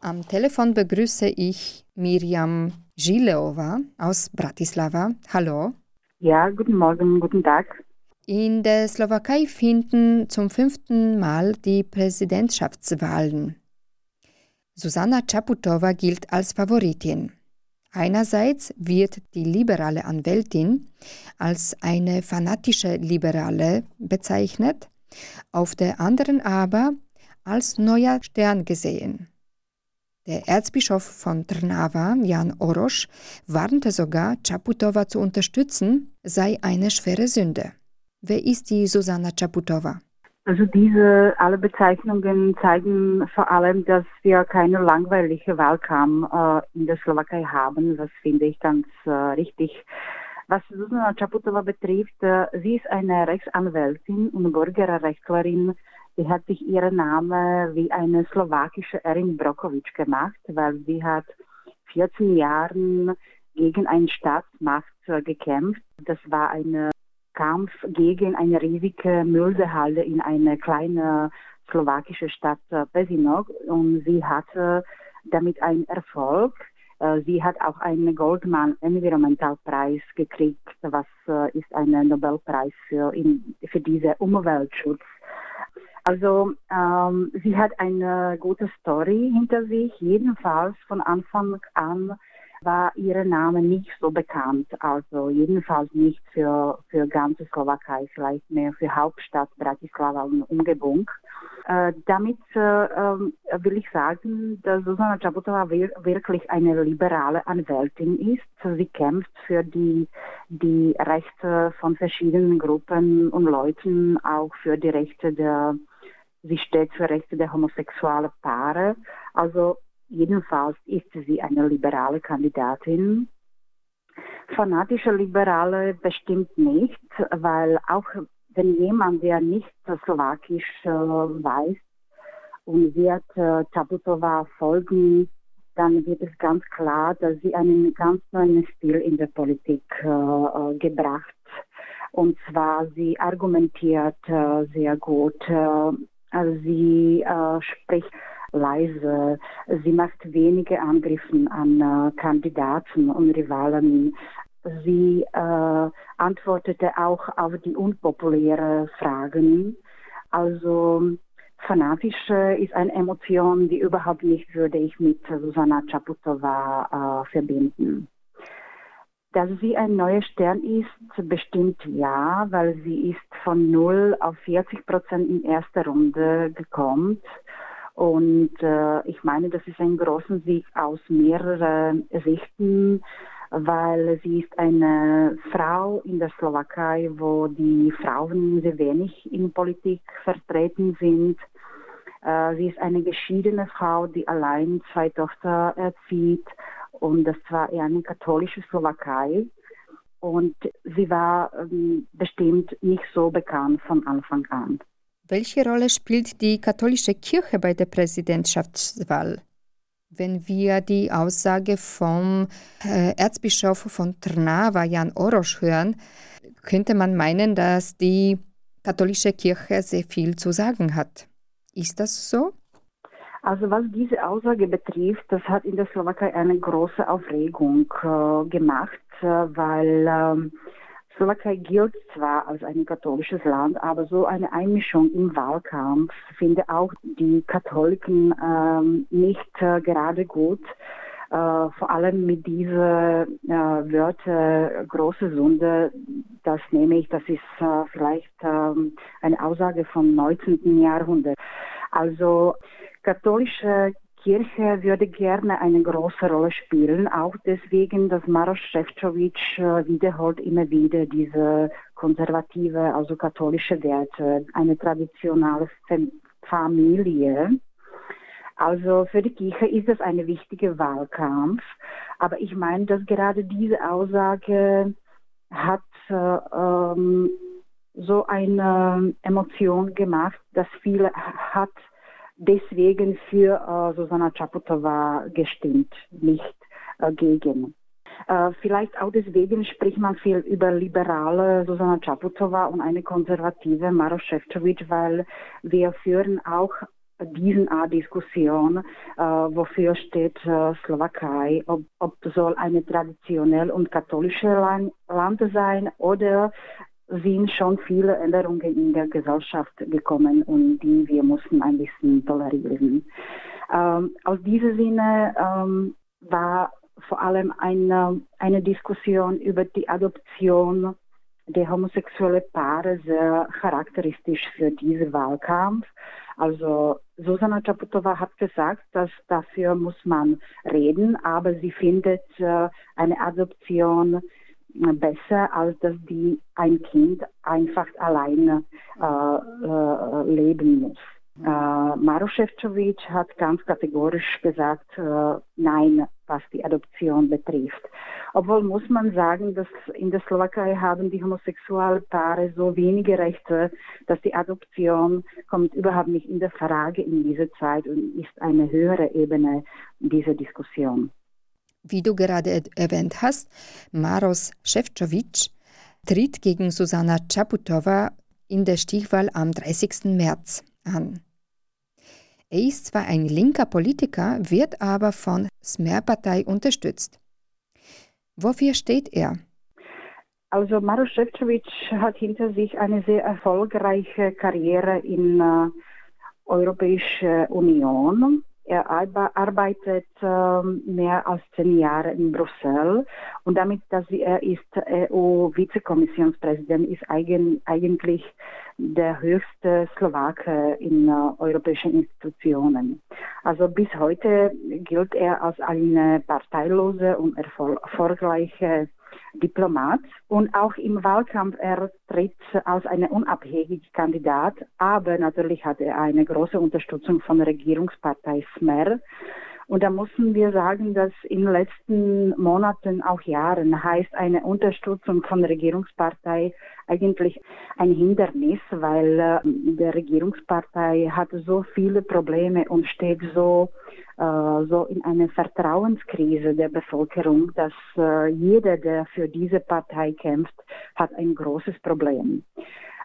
Am Telefon begrüße ich Miriam Žileova aus Bratislava. Hallo. Ja, guten Morgen, guten Tag. In der Slowakei finden zum fünften Mal die Präsidentschaftswahlen. Susanna Čaputová gilt als Favoritin. Einerseits wird die liberale Anwältin als eine fanatische Liberale bezeichnet, auf der anderen aber als neuer Stern gesehen. Der Erzbischof von Trnava, Jan Orosch, warnte sogar, Čaputová zu unterstützen, sei eine schwere Sünde. Wer ist die Susanna Čaputová? Also diese alle Bezeichnungen zeigen vor allem, dass wir keine langweilige Wahlkampf äh, in der Slowakei haben. Das finde ich ganz äh, richtig. Was Susanna Čaputová betrifft, äh, sie ist eine Rechtsanwältin und Bürgerrechtlerin. Sie hat sich ihren Namen wie eine slowakische Erin Brokovic gemacht, weil sie hat 14 Jahre gegen eine Staatsmacht äh, gekämpft. Das war eine Kampf gegen eine riesige Mülsehalle in einer kleinen slowakischen Stadt äh, Pezinok und sie hatte damit einen Erfolg. Äh, sie hat auch einen Goldman Environmental Preis gekriegt, was äh, ist ein Nobelpreis für, in, für diesen Umweltschutz. Also ähm, sie hat eine gute Story hinter sich. Jedenfalls von Anfang an war ihr Name nicht so bekannt. Also jedenfalls nicht für, für ganze Slowakei, vielleicht mehr für Hauptstadt Bratislava und Umgebung. Äh, damit äh, ähm, will ich sagen, dass Susanna Čaputová wirklich eine liberale Anwältin ist. Sie kämpft für die, die Rechte von verschiedenen Gruppen und Leuten, auch für die Rechte der, sie steht für Rechte der homosexuellen Paare. Also Jedenfalls ist sie eine liberale Kandidatin. Fanatische Liberale bestimmt nicht, weil auch wenn jemand, der nicht slowakisch äh, weiß und wird äh, Tabutova folgen, dann wird es ganz klar, dass sie einen ganz neuen Stil in der Politik äh, äh gebracht. Und zwar sie argumentiert äh, sehr gut. Äh, also sie spricht leise. Sie macht wenige Angriffe an äh, Kandidaten und Rivalen. Sie äh, antwortete auch auf die unpopulären Fragen. Also fanatisch ist eine Emotion, die überhaupt nicht würde ich mit Susanna Čaputová äh, verbinden. Dass sie ein neuer Stern ist, bestimmt ja, weil sie ist von 0 auf 40 Prozent in erster Runde gekommen. Und äh, ich meine, das ist ein großer Sieg aus mehreren Sichten, weil sie ist eine Frau in der Slowakei, wo die Frauen sehr wenig in Politik vertreten sind. Äh, sie ist eine geschiedene Frau, die allein zwei Tochter erzieht und das war eher eine katholische Slowakei. Und sie war ähm, bestimmt nicht so bekannt von Anfang an. Welche Rolle spielt die katholische Kirche bei der Präsidentschaftswahl? Wenn wir die Aussage vom äh, Erzbischof von Trnava, Jan Orosch, hören, könnte man meinen, dass die katholische Kirche sehr viel zu sagen hat. Ist das so? Also was diese Aussage betrifft, das hat in der Slowakei eine große Aufregung äh, gemacht, weil ähm, Slowakei gilt zwar als ein katholisches Land, aber so eine Einmischung im Wahlkampf finde auch die Katholiken ähm, nicht äh, gerade gut. Äh, vor allem mit dieser äh, Wörter große Sünde, das nehme ich, das ist äh, vielleicht ähm, eine Aussage vom 19. Jahrhundert. Also katholische Kirche würde gerne eine große Rolle spielen, auch deswegen, dass Maros Šefčovič äh, wiederholt immer wieder diese konservative, also katholische Werte, eine traditionelle Familie. Also für die Kirche ist es ein wichtiger Wahlkampf, aber ich meine, dass gerade diese Aussage hat äh, ähm, so eine Emotion gemacht, dass viele hat deswegen für äh, Susanna Čaputová gestimmt, nicht äh, gegen. Äh, vielleicht auch deswegen spricht man viel über liberale Susanna Čaputová und eine konservative Maros Šefčovič, weil wir führen auch diesen Art Diskussion, äh, wofür steht äh, Slowakei, ob, ob soll eine traditionell und katholische Land sein oder sind schon viele Änderungen in der Gesellschaft gekommen und die wir mussten ein bisschen tolerieren. Ähm, aus diesem Sinne ähm, war vor allem eine, eine Diskussion über die Adoption der homosexuellen Paare sehr charakteristisch für diesen Wahlkampf. Also Susanna Chaputova hat gesagt, dass dafür muss man reden, aber sie findet äh, eine Adoption besser, als dass die ein Kind einfach alleine äh, äh, leben muss. Äh, Maro hat ganz kategorisch gesagt, äh, nein, was die Adoption betrifft. Obwohl muss man sagen, dass in der Slowakei haben die homosexuellen Paare so wenige Rechte, dass die Adoption kommt überhaupt nicht in der Frage in dieser Zeit und ist eine höhere Ebene dieser Diskussion. Wie du gerade erwähnt hast, Maros Šefčovič tritt gegen Susanna Čaputova in der Stichwahl am 30. März an. Er ist zwar ein linker Politiker, wird aber von Smer-Partei unterstützt. Wofür steht er? Also Maros Šefčovič hat hinter sich eine sehr erfolgreiche Karriere in der äh, Europäischen Union. Er arbeitet ähm, mehr als zehn Jahre in Brüssel und damit, dass er ist EU-Vizekommissionspräsident, ist eigentlich der höchste Slowake in uh, europäischen Institutionen. Also bis heute gilt er als eine parteilose und erfolgreiche Diplomat und auch im Wahlkampf er tritt als ein unabhängiger Kandidat, aber natürlich hat er eine große Unterstützung von der Regierungspartei Smer. Und da müssen wir sagen, dass in den letzten Monaten, auch Jahren, heißt eine Unterstützung von der Regierungspartei eigentlich ein Hindernis, weil äh, die Regierungspartei hat so viele Probleme und steht so äh, so in einer Vertrauenskrise der Bevölkerung, dass äh, jeder, der für diese Partei kämpft, hat ein großes Problem.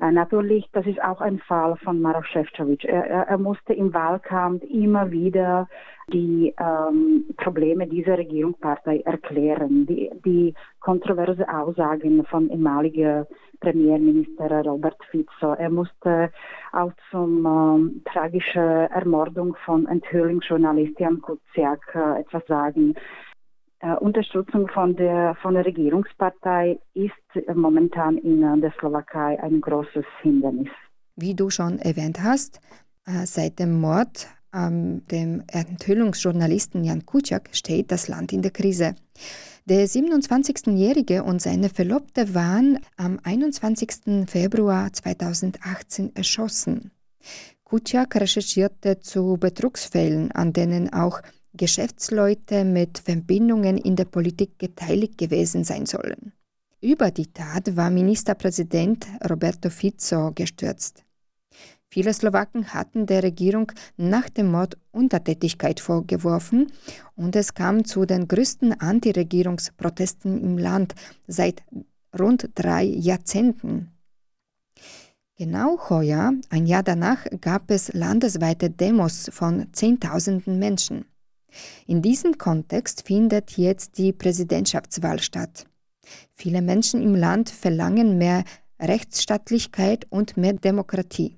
Äh, natürlich, das ist auch ein Fall von Maroš Šefčovič. Er, er, er, musste im Wahlkampf immer wieder die ähm, Probleme dieser Regierungspartei erklären. Die, die kontroverse Aussagen von ehemaliger Premierminister Robert Fico. Er musste auch zum ähm, tragischen Ermordung von Enthüllungsjournalist Jan Kuciak äh, etwas sagen. Äh, Unterstützung von der, von der Regierungspartei ist momentan in äh, der Slowakei ein großes Hindernis. Wie du schon erwähnt hast, äh, seit dem Mord an dem Enthüllungsjournalisten Jan Kuciak steht das Land in der Krise. Der 27-Jährige und seine Verlobte waren am 21. Februar 2018 erschossen. Kuciak recherchierte zu Betrugsfällen, an denen auch Geschäftsleute mit Verbindungen in der Politik beteiligt gewesen sein sollen. Über die Tat war Ministerpräsident Roberto Fico gestürzt. Viele Slowaken hatten der Regierung nach dem Mord Untertätigkeit vorgeworfen und es kam zu den größten Antiregierungsprotesten im Land seit rund drei Jahrzehnten. Genau heuer, ein Jahr danach, gab es landesweite Demos von Zehntausenden Menschen. In diesem Kontext findet jetzt die Präsidentschaftswahl statt. Viele Menschen im Land verlangen mehr Rechtsstaatlichkeit und mehr Demokratie.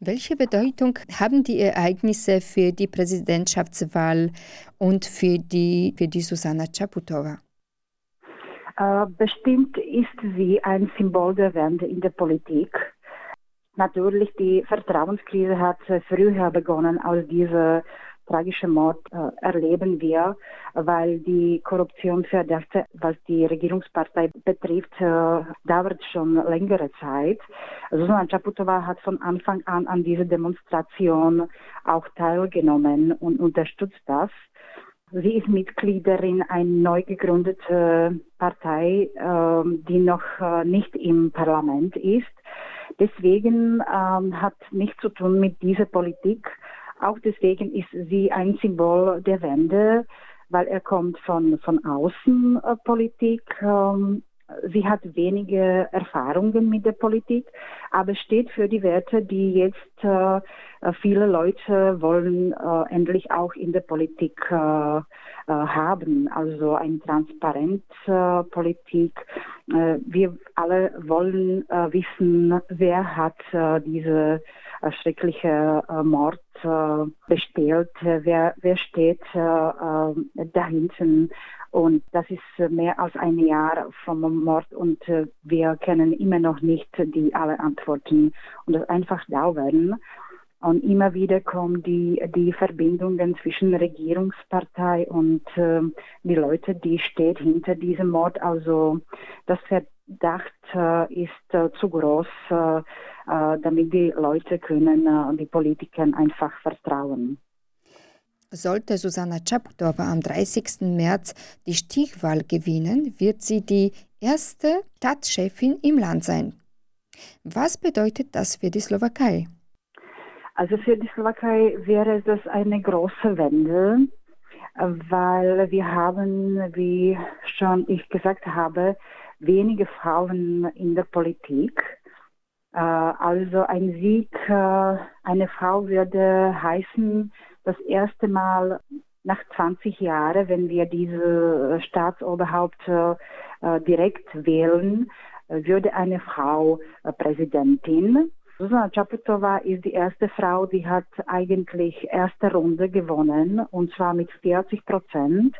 Welche Bedeutung haben die Ereignisse für die Präsidentschaftswahl und für die, für die Susanna Chaputova? Äh, bestimmt ist sie ein Symbol der Wende in der Politik. Natürlich, die Vertrauenskrise hat früher begonnen als diese tragische Mord äh, erleben wir, weil die Korruptionsverdächte, was die Regierungspartei betrifft, äh, dauert schon längere Zeit. Susanna Chaputova hat von Anfang an an dieser Demonstration auch teilgenommen und unterstützt das. Sie ist Mitgliederin einer neu gegründeten Partei, äh, die noch äh, nicht im Parlament ist. Deswegen ähm, hat nichts zu tun mit dieser Politik, auch deswegen ist sie ein Symbol der Wende, weil er kommt von, von Außenpolitik, ähm, sie hat wenige Erfahrungen mit der Politik, aber steht für die Werte, die jetzt äh, viele Leute wollen äh, endlich auch in der Politik äh, äh haben. Also eine transparente äh, Politik. Äh, wir alle wollen wissen, wer hat diese schreckliche Mord bestellt, wer, wer steht dahinten und das ist mehr als ein Jahr vom Mord und äh, wir kennen immer noch nicht die alle Antworten und das einfach dauern. Und immer wieder kommen die, die Verbindungen zwischen Regierungspartei und äh, die Leute, die steht hinter diesem Mord. Also das Verdacht äh, ist äh, zu groß, äh, äh, damit die Leute können die Politiker einfach vertrauen. Sollte Susanna Czaputova am 30. März die Stichwahl gewinnen, wird sie die erste Stadtchefin im Land sein. Was bedeutet das für die Slowakei? Also für die Slowakei wäre das eine große Wende, weil wir haben, wie schon ich gesagt habe, wenige Frauen in der Politik. Äh, also ein Sieg, äh, eine Frau würde heißen, das erste Mal nach 20 Jahren, wenn wir diese Staatsoberhaupt äh, direkt wählen, äh, würde eine Frau Präsidentin. Susanna Chaputova ist die erste Frau, die hat eigentlich erste Runde gewonnen und zwar mit 40 Prozent.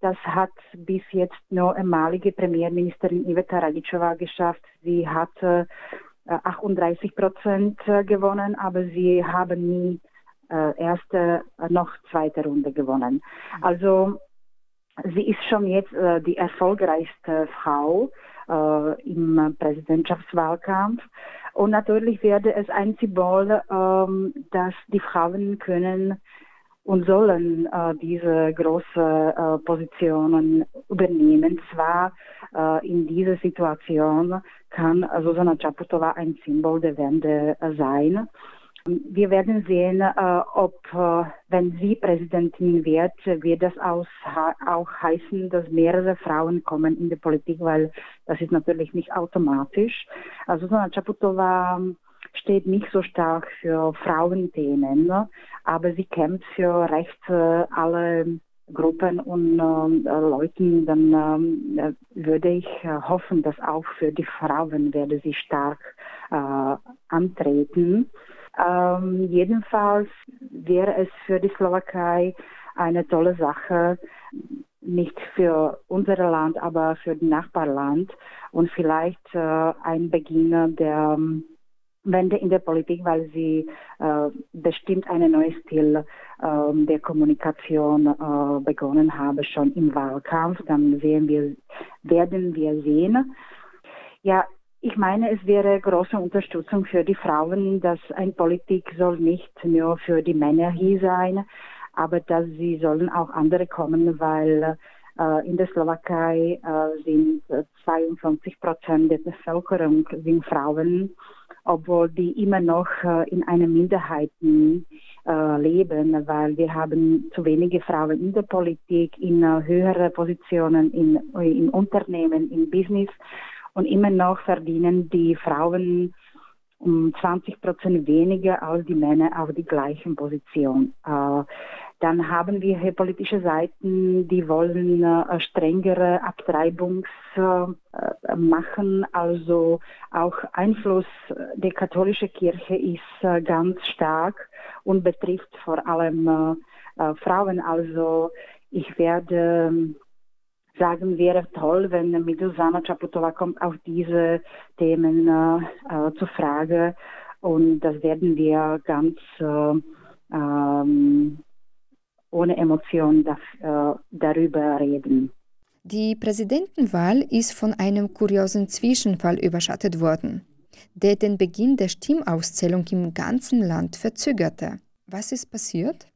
Das hat bis jetzt nur ehemalige Premierministerin Iveta Radicova geschafft. Sie hat 38 Prozent gewonnen, aber sie haben nie äh, erste äh, noch zweite Runde gewonnen. Also sie ist schon jetzt äh, die erfolgreichste Frau äh, im Präsidentschaftswahlkampf. Und natürlich werde es ein Symbol, ähm, dass die Frauen können und sollen äh, diese große äh, Positionen übernehmen. Zwar äh, in dieser Situation kann Susanna Chaputova ein Symbol der Wende sein. Wir werden sehen, äh, ob, äh, wenn sie Präsidentin wird, wird das auch heißen, dass mehrere Frauen kommen in die Politik, weil das ist natürlich nicht automatisch. Also Susanna Chaputova steht nicht so stark für Frauenthemen, aber sie kämpft für Rechte aller Gruppen und äh, Leuten, dann äh, würde ich äh, hoffen, dass auch für die Frauen werde sie stark äh, antreten. Ähm, jedenfalls wäre es für die Slowakei eine tolle Sache, nicht für unser Land, aber für das Nachbarland und vielleicht äh, ein Beginn der ähm, Wende in der Politik, weil sie äh, bestimmt einen neuen Stil äh, der Kommunikation äh, begonnen haben, schon im Wahlkampf. Dann sehen wir, werden wir sehen. Ja, ich meine, es wäre große Unterstützung für die Frauen, dass ein Politik soll nicht nur für die Männer hier sein, aber dass sie sollen auch andere kommen, weil äh, in der Slowakei äh, sind 52 Prozent der Bevölkerung sind Frauen, obwohl die immer noch äh, in einer Minderheit äh, leben, weil wir haben zu wenige Frauen in der Politik, in äh, höhere Positionen, in, in Unternehmen, in Business und immer noch verdienen die Frauen um 20 Prozent weniger als die Männer auf die gleichen Position. Äh, dann haben wir hier politische Seiten, die wollen äh, strengere Abtreibungs äh, machen. Also auch Einfluss der katholischen Kirche ist ganz stark und betrifft vor allem Frauen. Also ich werde sagen, wäre toll, wenn mit Susanna Chaputova kommt, auch diese Themen äh, zur Frage. Und das werden wir ganz äh, ähm, ohne Emotion da, äh, darüber reden. Die Präsidentenwahl ist von einem kuriosen Zwischenfall überschattet worden, der den Beginn der Stimmauszählung im ganzen Land verzögerte. Was ist passiert?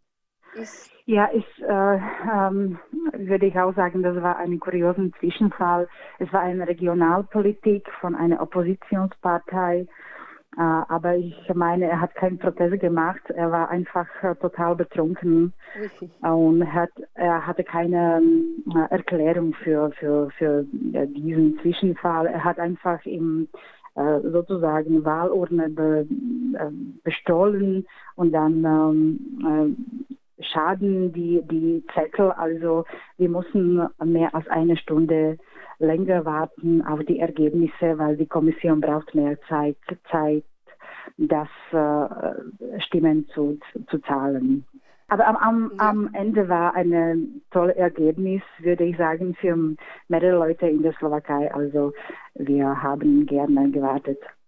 Ist ja, ich äh, ähm, würde ich auch sagen, das war ein kurioser Zwischenfall. Es war eine Regionalpolitik von einer Oppositionspartei Äh, aber ich meine, er hat keine Prothese gemacht. Er war einfach äh, total betrunken und hat, er hatte keine äh, Erklärung für, für, für diesen Zwischenfall. Er hat einfach im sozusagen Wahlurne be, bestohlen und dann ähm, schaden die, die Zettel. Also wir mussten mehr als eine Stunde länger warten auf die Ergebnisse, weil die Kommission braucht mehr Zeit, Zeit das äh, Stimmen zu, zu zahlen. Aber am, am, ja. am Ende war ein tolles Ergebnis, würde ich sagen, für mehrere Leute in der Slowakei. Also wir haben gerne gewartet.